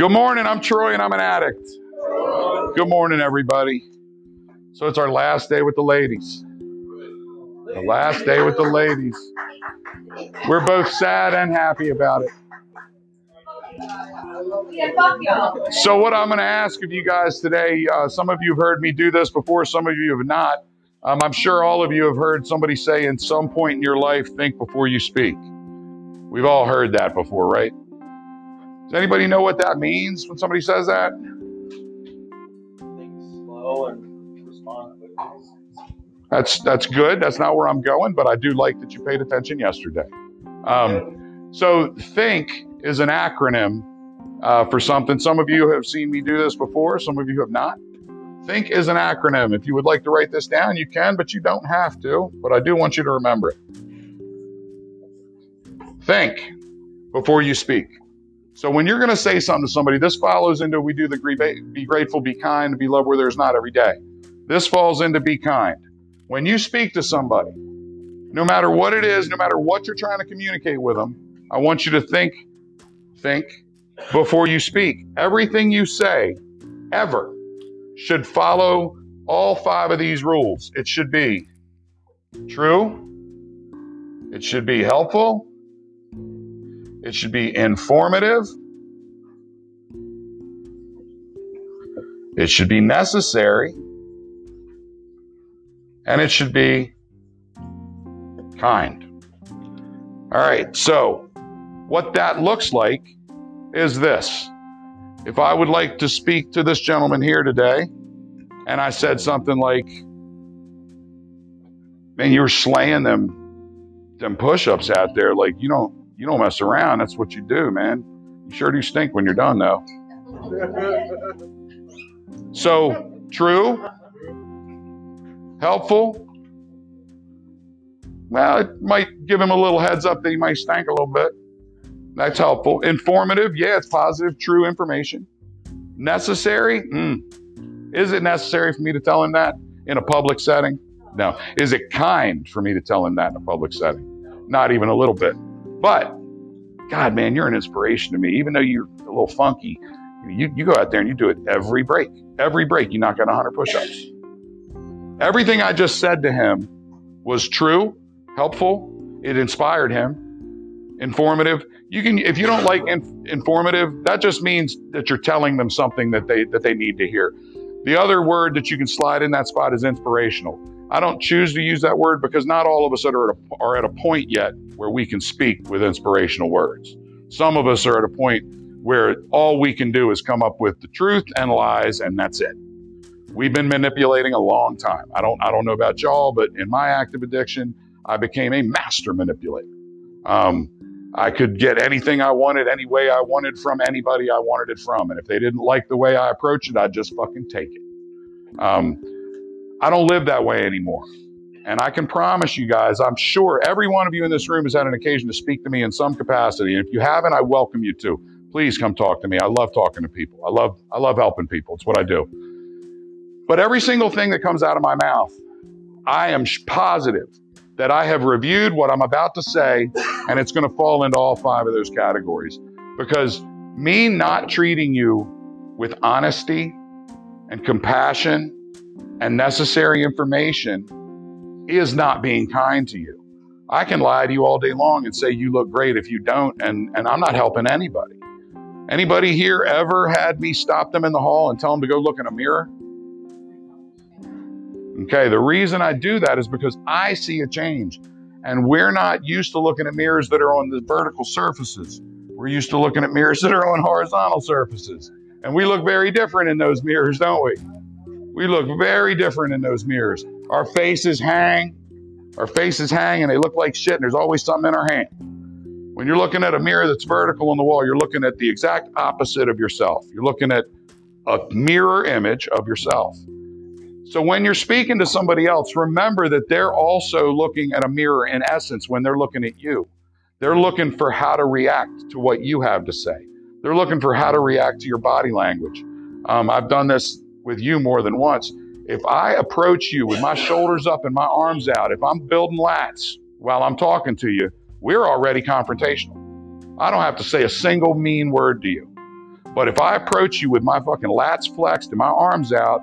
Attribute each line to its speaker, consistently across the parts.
Speaker 1: Good morning. I'm Troy and I'm an addict. Good morning, everybody. So it's our last day with the ladies. The last day with the ladies. We're both sad and happy about it. So, what I'm going to ask of you guys today, uh, some of you have heard me do this before, some of you have not. Um, I'm sure all of you have heard somebody say in some point in your life, think before you speak. We've all heard that before, right? Does anybody know what that means when somebody says that?
Speaker 2: Think slow and respond quickly.
Speaker 1: That's that's good. That's not where I'm going, but I do like that you paid attention yesterday. Um, so think is an acronym uh, for something. Some of you have seen me do this before. Some of you have not. Think is an acronym. If you would like to write this down, you can, but you don't have to. But I do want you to remember it. Think before you speak. So when you're going to say something to somebody, this follows into we do the be grateful, be kind, be love where there's not every day. This falls into be kind. When you speak to somebody, no matter what it is, no matter what you're trying to communicate with them, I want you to think, think before you speak. Everything you say, ever, should follow all five of these rules. It should be true. It should be helpful. It should be informative. It should be necessary. And it should be kind. All right, so what that looks like is this. If I would like to speak to this gentleman here today, and I said something like, Man, you were slaying them them push-ups out there, like you don't you don't mess around. That's what you do, man. You sure do stink when you're done, though. So, true, helpful. Well, it might give him a little heads up that he might stink a little bit. That's helpful. Informative, yeah, it's positive, true information. Necessary, mm. is it necessary for me to tell him that in a public setting? No. Is it kind for me to tell him that in a public setting? Not even a little bit. But God, man, you're an inspiration to me. Even though you're a little funky, you, you go out there and you do it every break. Every break, you knock out 100 push ups. Everything I just said to him was true, helpful, it inspired him, informative. You can, if you don't like in, informative, that just means that you're telling them something that they that they need to hear. The other word that you can slide in that spot is inspirational. I don't choose to use that word because not all of us are at, a, are at a point yet where we can speak with inspirational words. Some of us are at a point where all we can do is come up with the truth and lies, and that's it. We've been manipulating a long time. I don't, I don't know about y'all, but in my active addiction, I became a master manipulator. Um, I could get anything I wanted, any way I wanted from anybody I wanted it from. And if they didn't like the way I approached it, I'd just fucking take it. Um, I don't live that way anymore. And I can promise you guys, I'm sure every one of you in this room has had an occasion to speak to me in some capacity. And if you haven't, I welcome you to. Please come talk to me. I love talking to people. I love I love helping people. It's what I do. But every single thing that comes out of my mouth, I am positive that I have reviewed what I'm about to say, and it's going to fall into all five of those categories. Because me not treating you with honesty and compassion and necessary information is not being kind to you. I can lie to you all day long and say you look great if you don't, and, and I'm not helping anybody. Anybody here ever had me stop them in the hall and tell them to go look in a mirror? Okay, the reason I do that is because I see a change. And we're not used to looking at mirrors that are on the vertical surfaces. We're used to looking at mirrors that are on horizontal surfaces. And we look very different in those mirrors, don't we? We look very different in those mirrors. Our faces hang, our faces hang, and they look like shit, and there's always something in our hand. When you're looking at a mirror that's vertical on the wall, you're looking at the exact opposite of yourself. You're looking at a mirror image of yourself. So when you're speaking to somebody else, remember that they're also looking at a mirror in essence when they're looking at you. They're looking for how to react to what you have to say. They're looking for how to react to your body language. Um, I've done this with you more than once. If I approach you with my shoulders up and my arms out, if I'm building lats while I'm talking to you, we're already confrontational. I don't have to say a single mean word to you. But if I approach you with my fucking lats flexed and my arms out,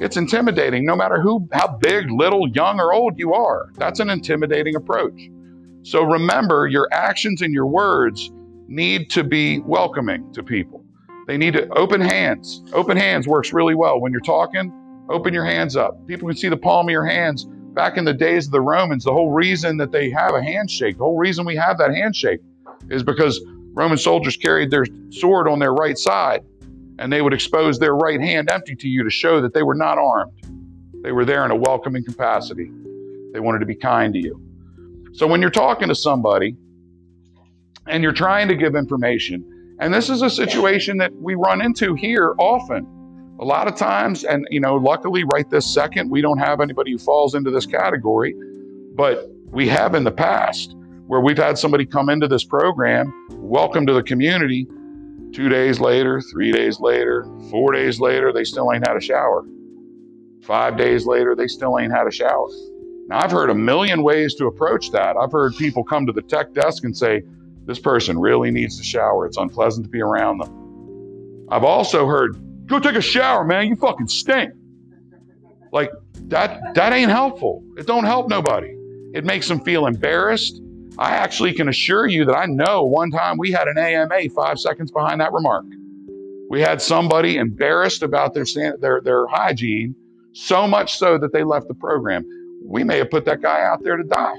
Speaker 1: it's intimidating no matter who how big, little, young or old you are. That's an intimidating approach. So remember your actions and your words need to be welcoming to people. They need to open hands. Open hands works really well when you're talking. Open your hands up. People can see the palm of your hands. Back in the days of the Romans, the whole reason that they have a handshake, the whole reason we have that handshake is because Roman soldiers carried their sword on their right side and they would expose their right hand empty to you to show that they were not armed. They were there in a welcoming capacity. They wanted to be kind to you. So when you're talking to somebody and you're trying to give information, and this is a situation that we run into here often. A lot of times, and you know, luckily, right this second, we don't have anybody who falls into this category, but we have in the past where we've had somebody come into this program, welcome to the community. Two days later, three days later, four days later, they still ain't had a shower. Five days later, they still ain't had a shower. Now, I've heard a million ways to approach that. I've heard people come to the tech desk and say, This person really needs to shower. It's unpleasant to be around them. I've also heard, Go take a shower, man. You fucking stink. Like, that, that ain't helpful. It don't help nobody. It makes them feel embarrassed. I actually can assure you that I know one time we had an AMA five seconds behind that remark. We had somebody embarrassed about their, their, their hygiene, so much so that they left the program. We may have put that guy out there to die.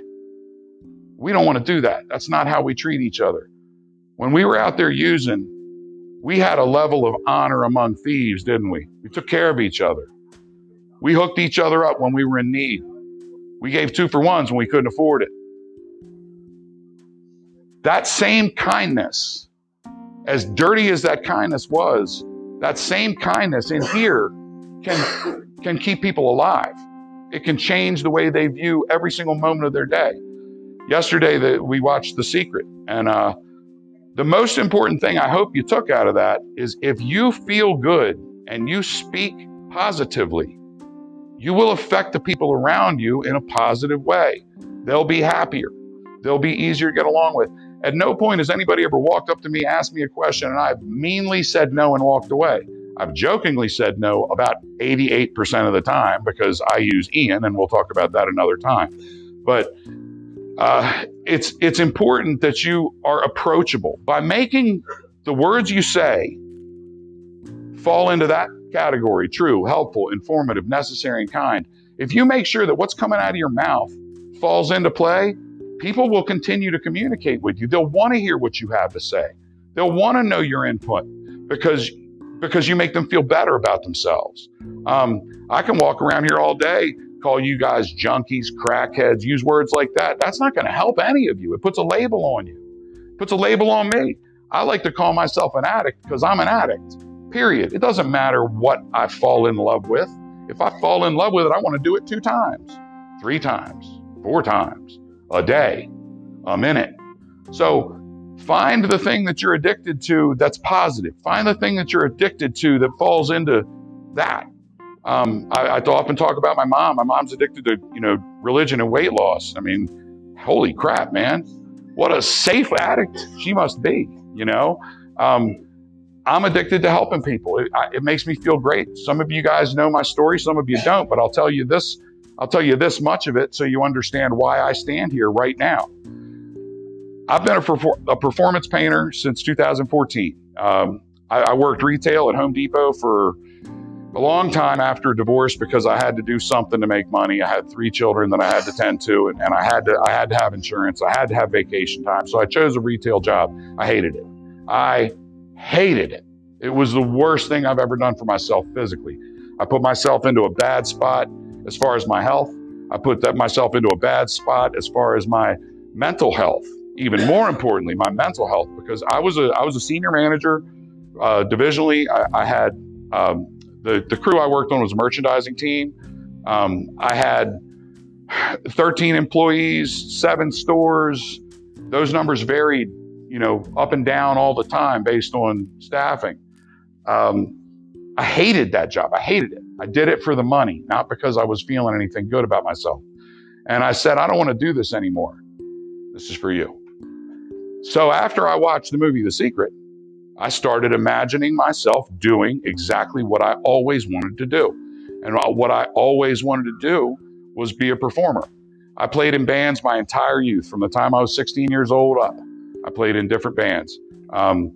Speaker 1: We don't want to do that. That's not how we treat each other. When we were out there using, we had a level of honor among thieves, didn't we? We took care of each other. We hooked each other up when we were in need. We gave two for ones when we couldn't afford it. That same kindness, as dirty as that kindness was, that same kindness in here can, can keep people alive. It can change the way they view every single moment of their day. Yesterday, that we watched The Secret, and uh, the most important thing I hope you took out of that is if you feel good and you speak positively, you will affect the people around you in a positive way. They'll be happier. They'll be easier to get along with. At no point has anybody ever walked up to me, asked me a question, and I've meanly said no and walked away. I've jokingly said no about 88% of the time because I use Ian, and we'll talk about that another time. But uh, it's it's important that you are approachable by making the words you say fall into that category: true, helpful, informative, necessary, and kind. If you make sure that what's coming out of your mouth falls into play, people will continue to communicate with you. They'll want to hear what you have to say. They'll want to know your input because because you make them feel better about themselves. Um, I can walk around here all day, call you guys junkies, crackheads, use words like that. That's not going to help any of you. It puts a label on you. It puts a label on me. I like to call myself an addict because I'm an addict. Period. It doesn't matter what I fall in love with. If I fall in love with it, I want to do it two times, three times, four times a day, a minute. So find the thing that you're addicted to that's positive. Find the thing that you're addicted to that falls into that. Um, I, I often talk about my mom. My mom's addicted to, you know, religion and weight loss. I mean, holy crap, man. What a safe addict she must be, you know? Um, I'm addicted to helping people. It, it makes me feel great. Some of you guys know my story, some of you don't, but I'll tell you this I'll tell you this much of it so you understand why I stand here right now. I've been a, a performance painter since 2014. Um, I, I, worked retail at Home Depot for a long time after divorce because I had to do something to make money. I had three children that I had to tend to, and, and I had to I had to have insurance. I had to have vacation time, so I chose a retail job. I hated it. I hated it. It was the worst thing I've ever done for myself physically. I put myself into a bad spot as far as my health. I put that myself into a bad spot as far as my mental health. Even more importantly, my mental health, because I was a I was a senior manager uh, divisionally. I, I had um, the the crew I worked on was a merchandising team. Um, I had 13 employees, seven stores. Those numbers varied, you know, up and down all the time based on staffing. Um, I hated that job. I hated it. I did it for the money, not because I was feeling anything good about myself. And I said, I don't want to do this anymore. This is for you. So after I watched the movie The Secret, I started imagining myself doing exactly what I always wanted to do. And what I always wanted to do was be a performer. I played in bands my entire youth, from the time I was 16 years old up. I played in different bands. Um,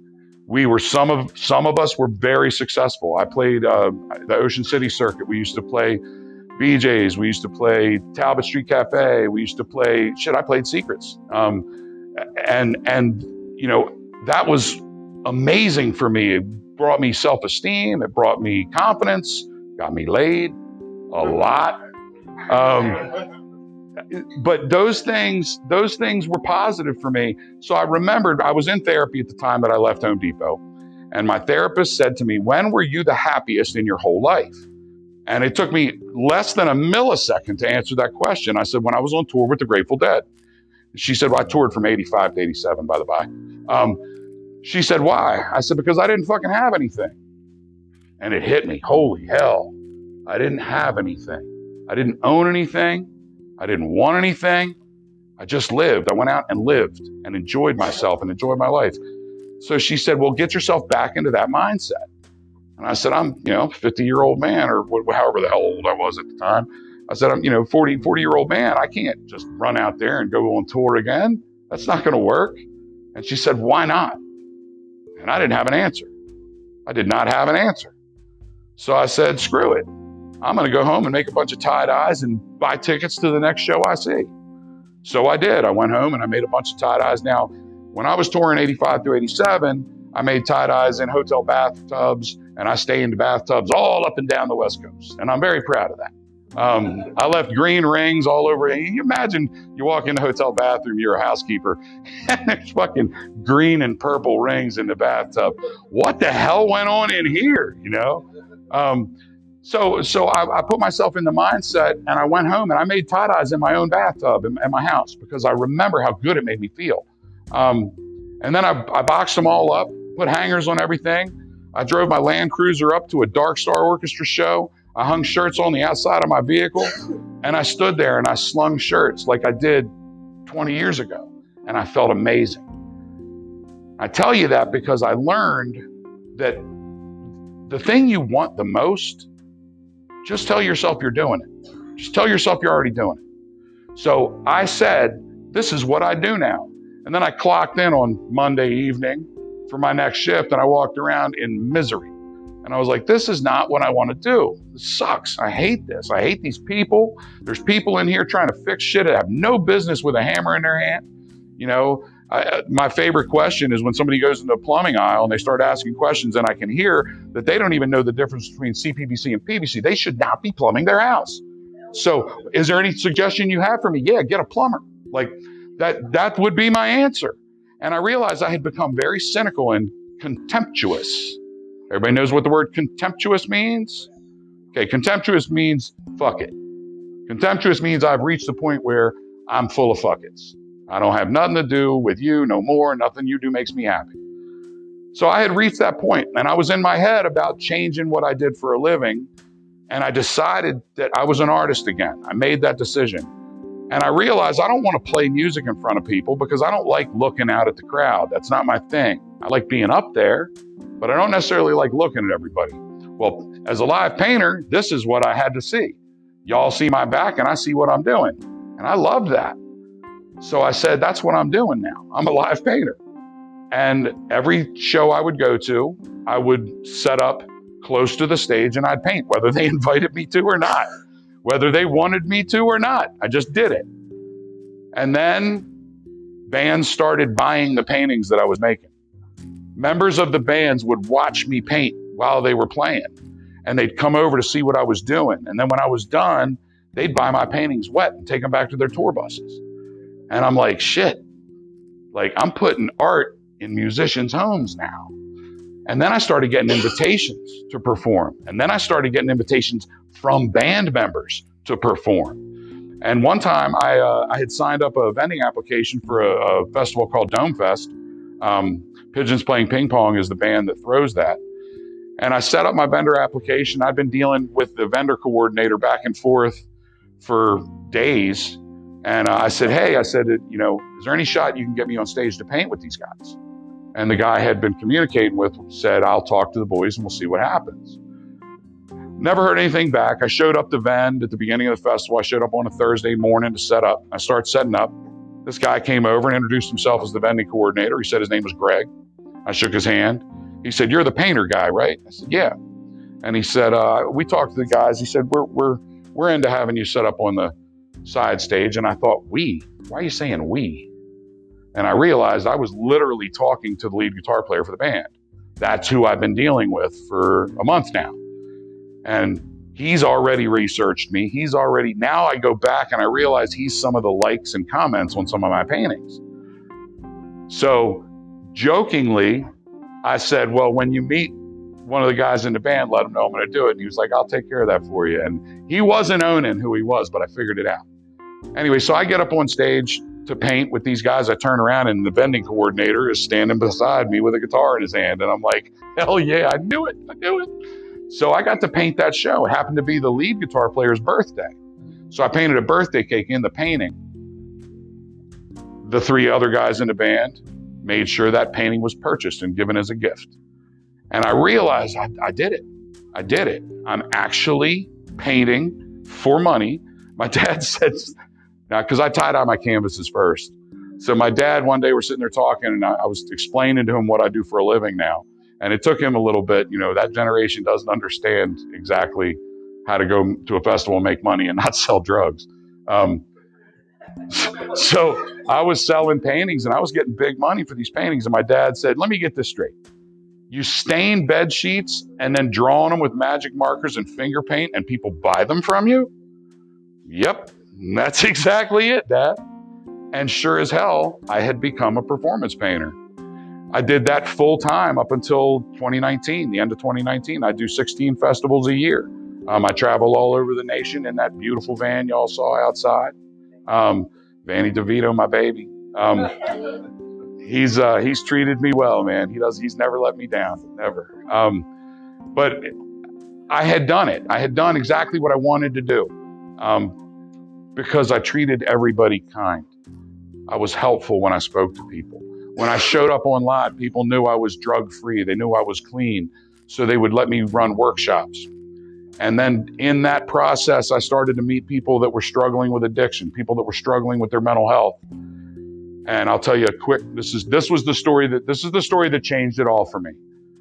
Speaker 1: we were some of some of us were very successful. I played uh, the Ocean City circuit. We used to play BJ's. We used to play Talbot Street Cafe. We used to play shit. I played Secrets, um, and and you know that was amazing for me. It brought me self esteem. It brought me confidence. Got me laid a lot. Um, but those things, those things were positive for me. So I remembered I was in therapy at the time that I left Home Depot, and my therapist said to me, "When were you the happiest in your whole life?" And it took me less than a millisecond to answer that question. I said, "When I was on tour with the Grateful Dead." She said, well, I toured from 85 to 87, by the by. Um, she said, Why? I said, Because I didn't fucking have anything. And it hit me. Holy hell. I didn't have anything. I didn't own anything. I didn't want anything. I just lived. I went out and lived and enjoyed myself and enjoyed my life. So she said, Well, get yourself back into that mindset. And I said, I'm, you know, 50 year old man or however the hell old I was at the time. I said, I'm, you know, 40, 40 year old man. I can't just run out there and go on tour again. That's not going to work. And she said, Why not? And I didn't have an answer. I did not have an answer. So I said, Screw it. I'm going to go home and make a bunch of tie dyes and buy tickets to the next show I see. So I did. I went home and I made a bunch of tie dyes. Now, when I was touring 85 through 87, I made tie dyes in hotel bathtubs and I stay in the bathtubs all up and down the West Coast. And I'm very proud of that. Um, I left green rings all over. You imagine you walk in the hotel bathroom, you're a housekeeper, and there's fucking green and purple rings in the bathtub. What the hell went on in here? You know? Um, so, so I, I, put myself in the mindset and I went home and I made tie dyes in my own bathtub in, in, my house because I remember how good it made me feel. Um, and then I, I, boxed them all up, put hangers on everything. I drove my Land Cruiser up to a Dark Star Orchestra show. I hung shirts on the outside of my vehicle and I stood there and I slung shirts like I did 20 years ago. And I felt amazing. I tell you that because I learned that the thing you want the most just tell yourself you're doing it. Just tell yourself you're already doing it. So I said, this is what I do now. And then I clocked in on Monday evening for my next shift and I walked around in misery. And I was like, this is not what I want to do. Sucks. I hate this. I hate these people. There's people in here trying to fix shit that have no business with a hammer in their hand. You know, I, uh, my favorite question is when somebody goes into a plumbing aisle and they start asking questions, and I can hear that they don't even know the difference between CPVC and PVC. They should not be plumbing their house. So, is there any suggestion you have for me? Yeah, get a plumber. Like that. That would be my answer. And I realized I had become very cynical and contemptuous. Everybody knows what the word contemptuous means. Okay, contemptuous means fuck it. Contemptuous means I've reached the point where I'm full of fuck it's. I don't have nothing to do with you no more. Nothing you do makes me happy. So I had reached that point and I was in my head about changing what I did for a living. And I decided that I was an artist again. I made that decision. And I realized I don't want to play music in front of people because I don't like looking out at the crowd. That's not my thing. I like being up there, but I don't necessarily like looking at everybody. Well, as a live painter, this is what I had to see. Y'all see my back and I see what I'm doing. And I loved that. So I said, that's what I'm doing now. I'm a live painter. And every show I would go to, I would set up close to the stage and I'd paint, whether they invited me to or not, whether they wanted me to or not. I just did it. And then bands started buying the paintings that I was making. Members of the bands would watch me paint while they were playing, and they'd come over to see what I was doing. And then when I was done, they'd buy my paintings wet and take them back to their tour buses. And I'm like, shit, like I'm putting art in musicians' homes now. And then I started getting invitations to perform. And then I started getting invitations from band members to perform. And one time I, uh, I had signed up a vending application for a, a festival called Dome Fest. Um, Pigeons Playing Ping Pong is the band that throws that. And I set up my vendor application. I've been dealing with the vendor coordinator back and forth for days and uh, I said, Hey, I said, you know, is there any shot you can get me on stage to paint with these guys? And the guy I had been communicating with said, I'll talk to the boys and we'll see what happens. Never heard anything back. I showed up to Vend at the beginning of the festival. I showed up on a Thursday morning to set up. I started setting up. This guy came over and introduced himself as the vending coordinator. He said his name was Greg. I shook his hand. He said, You're the painter guy, right? I said, Yeah. And he said, uh, We talked to the guys. He said, We're, we're, we're into having you set up on the side stage. And I thought, We? Why are you saying we? And I realized I was literally talking to the lead guitar player for the band. That's who I've been dealing with for a month now. And he's already researched me. He's already, now I go back and I realize he's some of the likes and comments on some of my paintings. So jokingly, I said, Well, when you meet one of the guys in the band, let him know I'm going to do it. And he was like, I'll take care of that for you. And he wasn't owning who he was, but I figured it out. Anyway, so I get up on stage to paint with these guys. I turn around and the vending coordinator is standing beside me with a guitar in his hand. And I'm like, hell yeah, I knew it. I knew it. So I got to paint that show. It happened to be the lead guitar player's birthday. So I painted a birthday cake in the painting. The three other guys in the band made sure that painting was purchased and given as a gift. And I realized I, I did it. I did it. I'm actually painting for money. My dad said, now, because I tied out my canvases first. So my dad, one day, we're sitting there talking, and I, I was explaining to him what I do for a living now. And it took him a little bit. You know, that generation doesn't understand exactly how to go to a festival and make money and not sell drugs. Um, so I was selling paintings and I was getting big money for these paintings. And my dad said, Let me get this straight. You stain bed sheets and then draw on them with magic markers and finger paint, and people buy them from you? Yep, that's exactly it, Dad. And sure as hell, I had become a performance painter. I did that full time up until 2019, the end of 2019. I do 16 festivals a year. Um, I travel all over the nation in that beautiful van y'all saw outside. Um, Vanny DeVito, my baby. Um, he's uh, he's treated me well, man. He does. He's never let me down, never. Um, but I had done it. I had done exactly what I wanted to do um, because I treated everybody kind. I was helpful when I spoke to people. When I showed up on lot, people knew I was drug free. They knew I was clean, so they would let me run workshops. And then in that process, I started to meet people that were struggling with addiction, people that were struggling with their mental health. And I'll tell you a quick. This is this was the story that this is the story that changed it all for me.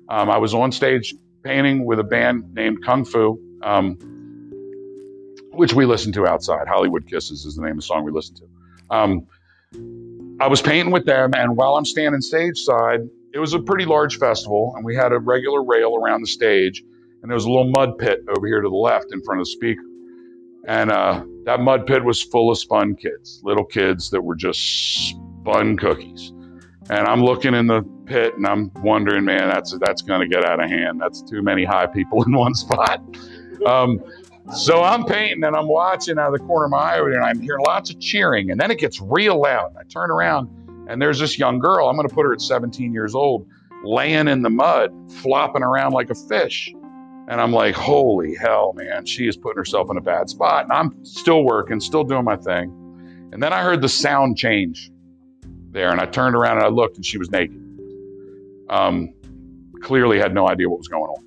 Speaker 1: Um, I was on stage painting with a band named Kung Fu, um, which we listened to outside. Hollywood Kisses is the name of the song we listened to. Um, I was painting with them, and while I'm standing stage side, it was a pretty large festival, and we had a regular rail around the stage and there was a little mud pit over here to the left in front of the speaker. And uh, that mud pit was full of spun kids, little kids that were just spun cookies. And I'm looking in the pit and I'm wondering, man, that's that's going to get out of hand. That's too many high people in one spot. Um, so I'm painting and I'm watching out of the corner of my eye and I'm hearing lots of cheering. And then it gets real loud. I turn around and there's this young girl. I'm going to put her at 17 years old, laying in the mud, flopping around like a fish. And I'm like, holy hell, man, she is putting herself in a bad spot. And I'm still working, still doing my thing. And then I heard the sound change there. And I turned around and I looked and she was naked. Um, clearly had no idea what was going on.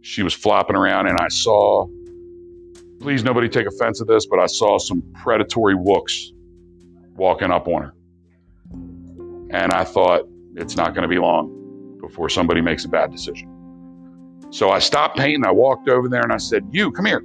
Speaker 1: She was flopping around and I saw, please nobody take offense of this, but I saw some predatory wooks walking up on her. And I thought, it's not going to be long before somebody makes a bad decision. So I stopped painting. I walked over there and I said, You, come here.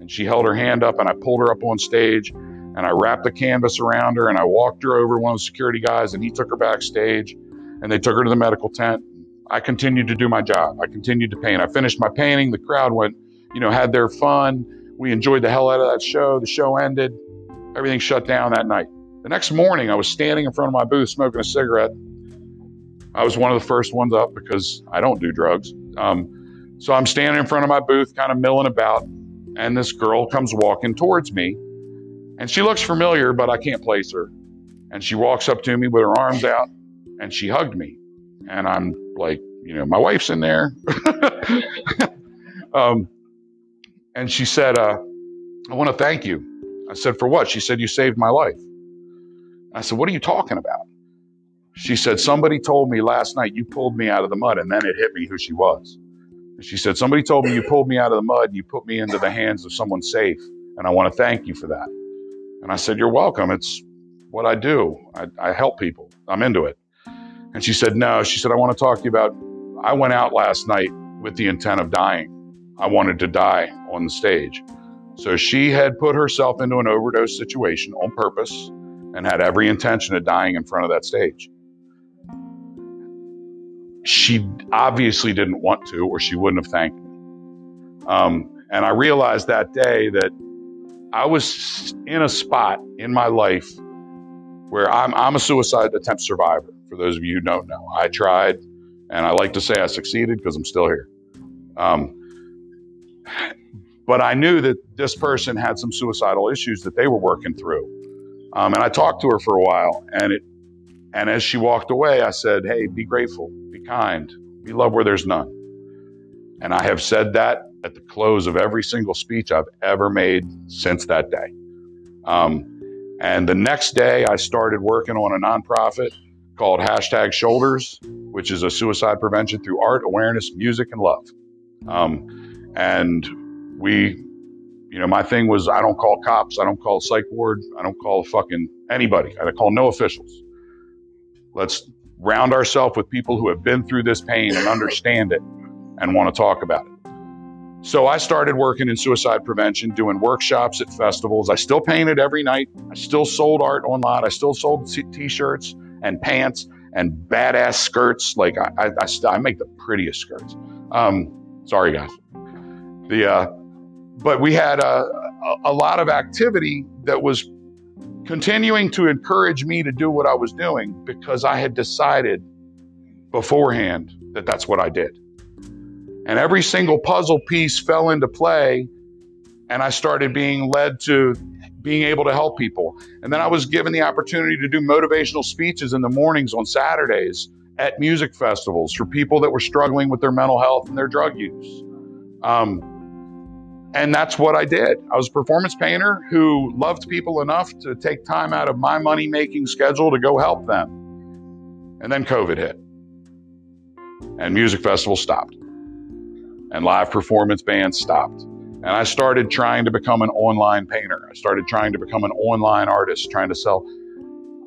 Speaker 1: And she held her hand up and I pulled her up on stage and I wrapped the canvas around her and I walked her over one of the security guys and he took her backstage and they took her to the medical tent. I continued to do my job. I continued to paint. I finished my painting. The crowd went, you know, had their fun. We enjoyed the hell out of that show. The show ended. Everything shut down that night. The next morning, I was standing in front of my booth smoking a cigarette. I was one of the first ones up because I don't do drugs. Um, so I'm standing in front of my booth, kind of milling about, and this girl comes walking towards me. And she looks familiar, but I can't place her. And she walks up to me with her arms out and she hugged me. And I'm like, you know, my wife's in there. um, and she said, uh, I want to thank you. I said, for what? She said, you saved my life. I said, what are you talking about? She said, Somebody told me last night you pulled me out of the mud, and then it hit me who she was. She said, Somebody told me you pulled me out of the mud and you put me into the hands of someone safe, and I want to thank you for that. And I said, You're welcome. It's what I do. I, I help people. I'm into it. And she said, No. She said, I want to talk to you about. I went out last night with the intent of dying. I wanted to die on the stage. So she had put herself into an overdose situation on purpose and had every intention of dying in front of that stage. She obviously didn't want to, or she wouldn't have thanked me. Um, and I realized that day that I was in a spot in my life where I'm, I'm a suicide attempt survivor. For those of you who don't know, I tried, and I like to say I succeeded because I'm still here. Um, but I knew that this person had some suicidal issues that they were working through. Um, and I talked to her for a while, and it, and as she walked away, I said, "Hey, be grateful, kind, be love where there's none." And I have said that at the close of every single speech I've ever made since that day. Um, and the next day, I started working on a nonprofit called Hashtag Shoulders, which is a suicide prevention through art, awareness, music, and love. Um, and we, you know, my thing was I don't call cops, I don't call psych ward, I don't call fucking anybody, I call no officials. Let's round ourselves with people who have been through this pain and understand it and want to talk about it. So I started working in suicide prevention, doing workshops at festivals. I still painted every night. I still sold art online. I still sold t-shirts and pants and badass skirts. Like I, I, I, I make the prettiest skirts. Um, sorry guys. The uh, but we had a, a lot of activity that was continuing to encourage me to do what I was doing because I had decided beforehand that that's what I did. And every single puzzle piece fell into play, and I started being led to being able to help people. And then I was given the opportunity to do motivational speeches in the mornings on Saturdays at music festivals for people that were struggling with their mental health and their drug use. Um, and that's what I did. I was a performance painter who loved people enough to take time out of my money making schedule to go help them. And then COVID hit, and music festivals stopped and live performance bands stopped. And I started trying to become an online painter. I started trying to become an online artist, trying to sell.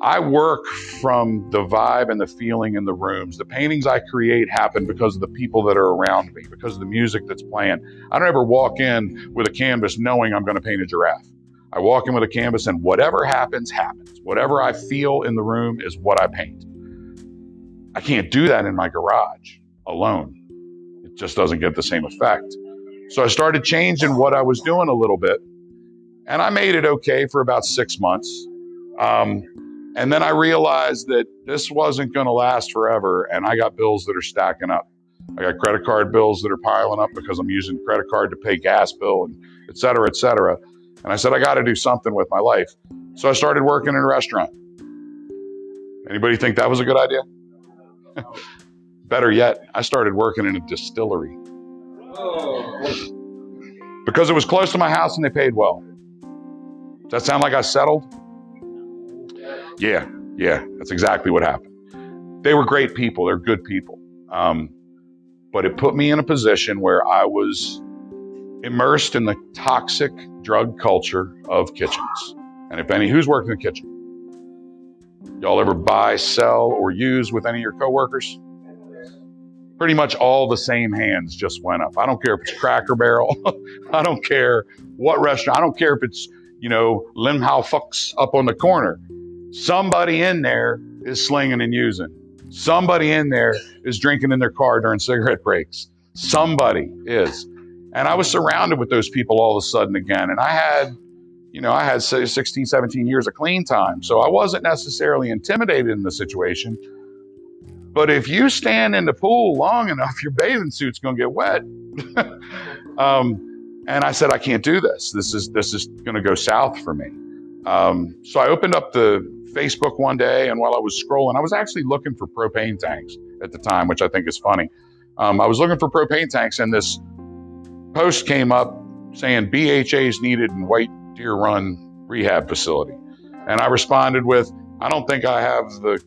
Speaker 1: I work from the vibe and the feeling in the rooms. The paintings I create happen because of the people that are around me, because of the music that's playing. I don't ever walk in with a canvas knowing I'm going to paint a giraffe. I walk in with a canvas and whatever happens, happens. Whatever I feel in the room is what I paint. I can't do that in my garage alone It just doesn't get the same effect. So I started changing what I was doing a little bit, and I made it okay for about six months. Um, and then I realized that this wasn't going to last forever, and I got bills that are stacking up. I got credit card bills that are piling up because I'm using credit card to pay gas bill and et cetera, et cetera. And I said, I got to do something with my life. So I started working in a restaurant. Anybody think that was a good idea? Better yet, I started working in a distillery. Because it was close to my house and they paid well. Does that sound like I settled? Yeah, yeah, that's exactly what happened. They were great people, they're good people. Um, but it put me in a position where I was immersed in the toxic drug culture of kitchens. And if any, who's worked in the kitchen? Y'all ever buy, sell, or use with any of your coworkers? pretty much all the same hands just went up. I don't care if it's Cracker Barrel. I don't care what restaurant. I don't care if it's, you know, Lim Hao Fucks up on the corner. Somebody in there is slinging and using. Somebody in there is drinking in their car during cigarette breaks. Somebody is. And I was surrounded with those people all of a sudden again. And I had, you know, I had 16, 17 years of clean time. So I wasn't necessarily intimidated in the situation but if you stand in the pool long enough, your bathing suit's going to get wet. um, and I said, I can't do this. This is this is going to go south for me. Um, so I opened up the Facebook one day, and while I was scrolling, I was actually looking for propane tanks at the time, which I think is funny. Um, I was looking for propane tanks, and this post came up saying BHA is needed in White Deer Run rehab facility. And I responded with, I don't think I have the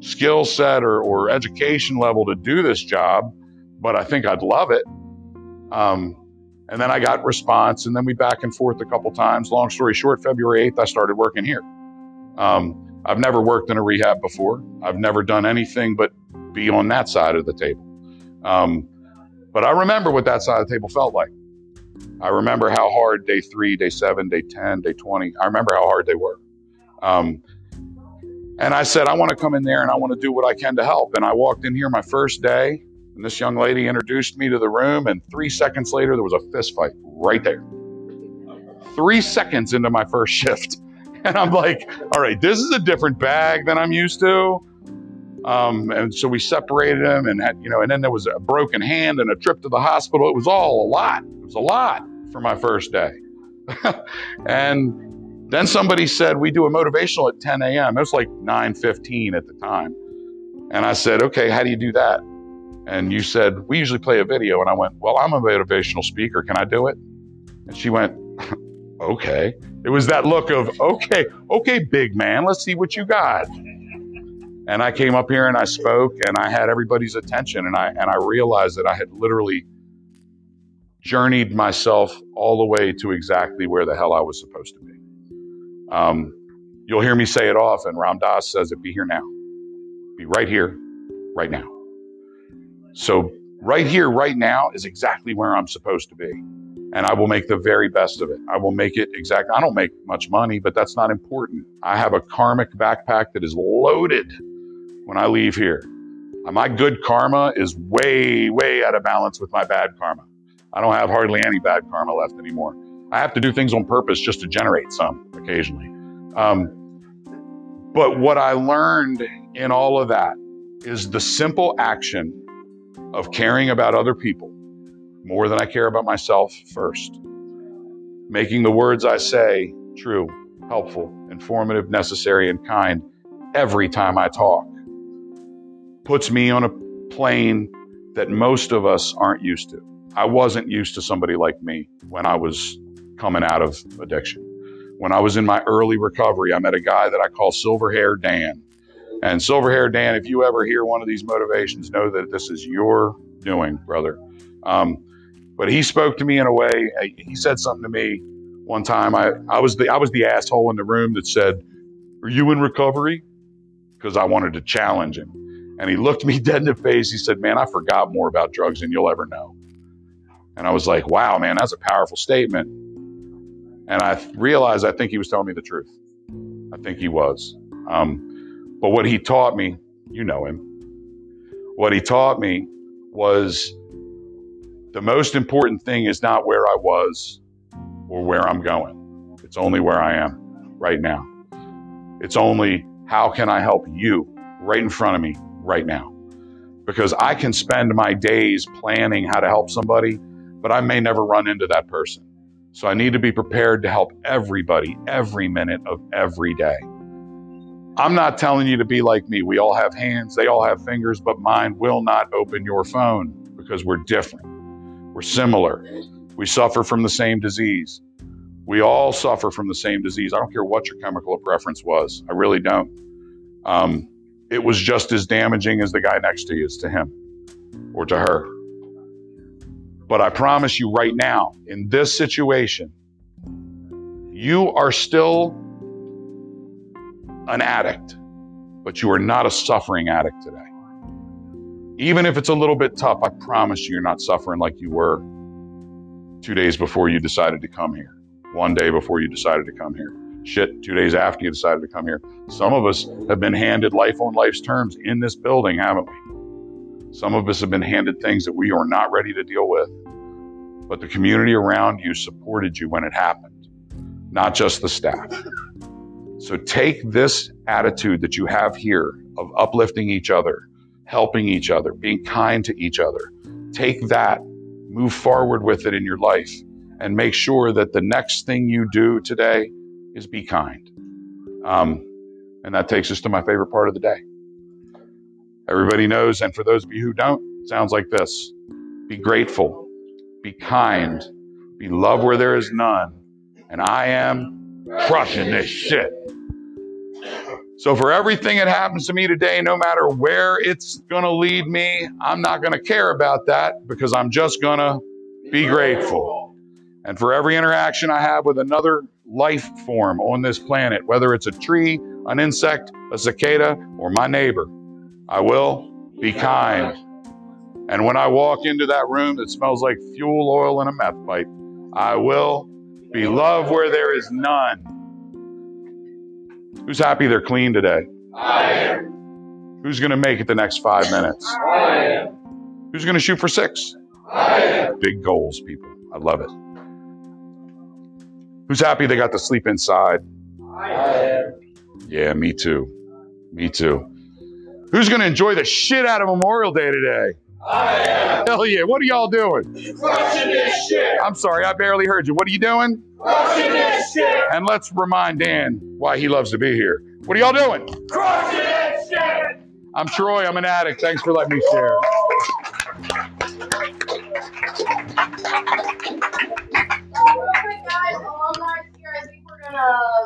Speaker 1: skill set or, or education level to do this job, but I think I'd love it. Um, and then I got response, and then we back and forth a couple times. Long story short, February 8th, I started working here. Um, I've never worked in a rehab before. I've never done anything but be on that side of the table. Um, but I remember what that side of the table felt like. I remember how hard day three, day seven, day 10, day 20, I remember how hard they were. Um, and I said, I want to come in there and I want to do what I can to help. And I walked in here my first day, and this young lady introduced me to the room. And three seconds later, there was a fist fight right there. Three seconds into my first shift. And I'm like, all right, this is a different bag than I'm used to. Um, and so we separated him and had, you know, and then there was a broken hand and a trip to the hospital. It was all a lot. It was a lot for my first day. and then somebody said, we do a motivational at 10 a.m. It was like 9.15 at the time. And I said, okay, how do you do that? And you said, we usually play a video. And I went, well, I'm a motivational speaker. Can I do it? And she went, okay. It was that look of, okay, okay, big man, let's see what you got. And I came up here and I spoke and I had everybody's attention and I and I realized that I had literally journeyed myself all the way to exactly where the hell I was supposed to be. Um, you'll hear me say it often. Ram Dass says it, be here now. Be right here, right now. So right here, right now is exactly where I'm supposed to be and I will make the very best of it. I will make it exact. I don't make much money, but that's not important. I have a karmic backpack that is loaded when I leave here. My good karma is way, way out of balance with my bad karma. I don't have hardly any bad karma left anymore. I have to do things on purpose just to generate some occasionally. Um, but what I learned in all of that is the simple action of caring about other people more than I care about myself first. Making the words I say true, helpful, informative, necessary, and kind every time I talk puts me on a plane that most of us aren't used to. I wasn't used to somebody like me when I was coming out of addiction. When I was in my early recovery, I met a guy that I call Silver Hair Dan. And Silver Hair Dan, if you ever hear one of these motivations, know that this is your doing, brother. Um, but he spoke to me in a way. He said something to me one time. I, I was the I was the asshole in the room that said, "Are you in recovery?" Because I wanted to challenge him. And he looked me dead in the face. He said, "Man, I forgot more about drugs than you'll ever know." And I was like, "Wow, man, that's a powerful statement." And I realized I think he was telling me the truth. I think he was. Um, but what he taught me, you know him. What he taught me was the most important thing is not where I was or where I'm going. It's only where I am right now. It's only how can I help you right in front of me right now? Because I can spend my days planning how to help somebody, but I may never run into that person. So I need to be prepared to help everybody every minute of every day. I'm not telling you to be like me. We all have hands, they all have fingers, but mine will not open your phone because we're different. We're similar. We suffer from the same disease. We all suffer from the same disease. I don't care what your chemical preference was. I really don't. Um, it was just as damaging as the guy next to you is to him or to her. But I promise you right now, in this situation, you are still an addict, but you are not a suffering addict today. Even if it's a little bit tough, I promise you, you're not suffering like you were two days before you decided to come here, one day before you decided to come here. Shit, two days after you decided to come here. Some of us have been handed life on life's terms in this building, haven't we? Some of us have been handed things that we are not ready to deal with. But the community around you supported you when it happened, not just the staff. So take this attitude that you have here of uplifting each other helping each other, being kind to each other. Take that, move forward with it in your life, and make sure that the next thing you do today is be kind. Um, and that takes us to my favorite part of the day. Everybody knows, and for those of you who don't, sounds like this be grateful, be kind, be love where there is none, and I am crushing this shit. So, for everything that happens to me today, no matter where it's going to lead me, I'm not going to care about that because I'm just going to be grateful. And for every interaction I have with another life form on this planet, whether it's a tree, an insect, a cicada, or my neighbor, I will be kind. And when I walk into that room that smells like fuel oil and a meth pipe, I will be love where there is none. Who's happy they're clean today?
Speaker 2: I am.
Speaker 1: Who's going to make it the next five minutes?
Speaker 2: I am.
Speaker 1: Who's going to shoot for six?
Speaker 2: I am.
Speaker 1: Big goals, people. I love it. Who's happy they got to sleep inside?
Speaker 2: I am.
Speaker 1: Yeah, me too. Me too. Who's going to enjoy the shit out of Memorial Day today?
Speaker 2: I am.
Speaker 1: Hell yeah. What are y'all doing?
Speaker 2: Crushing this shit.
Speaker 1: I'm sorry, I barely heard you. What are you doing?
Speaker 2: Crushing this shit.
Speaker 1: And let's remind Dan why he loves to be here. What are y'all doing?
Speaker 2: Crushing this shit.
Speaker 1: I'm Troy. I'm an addict. Thanks for letting me share. Real quick, guys, alumni here. I think we're gonna.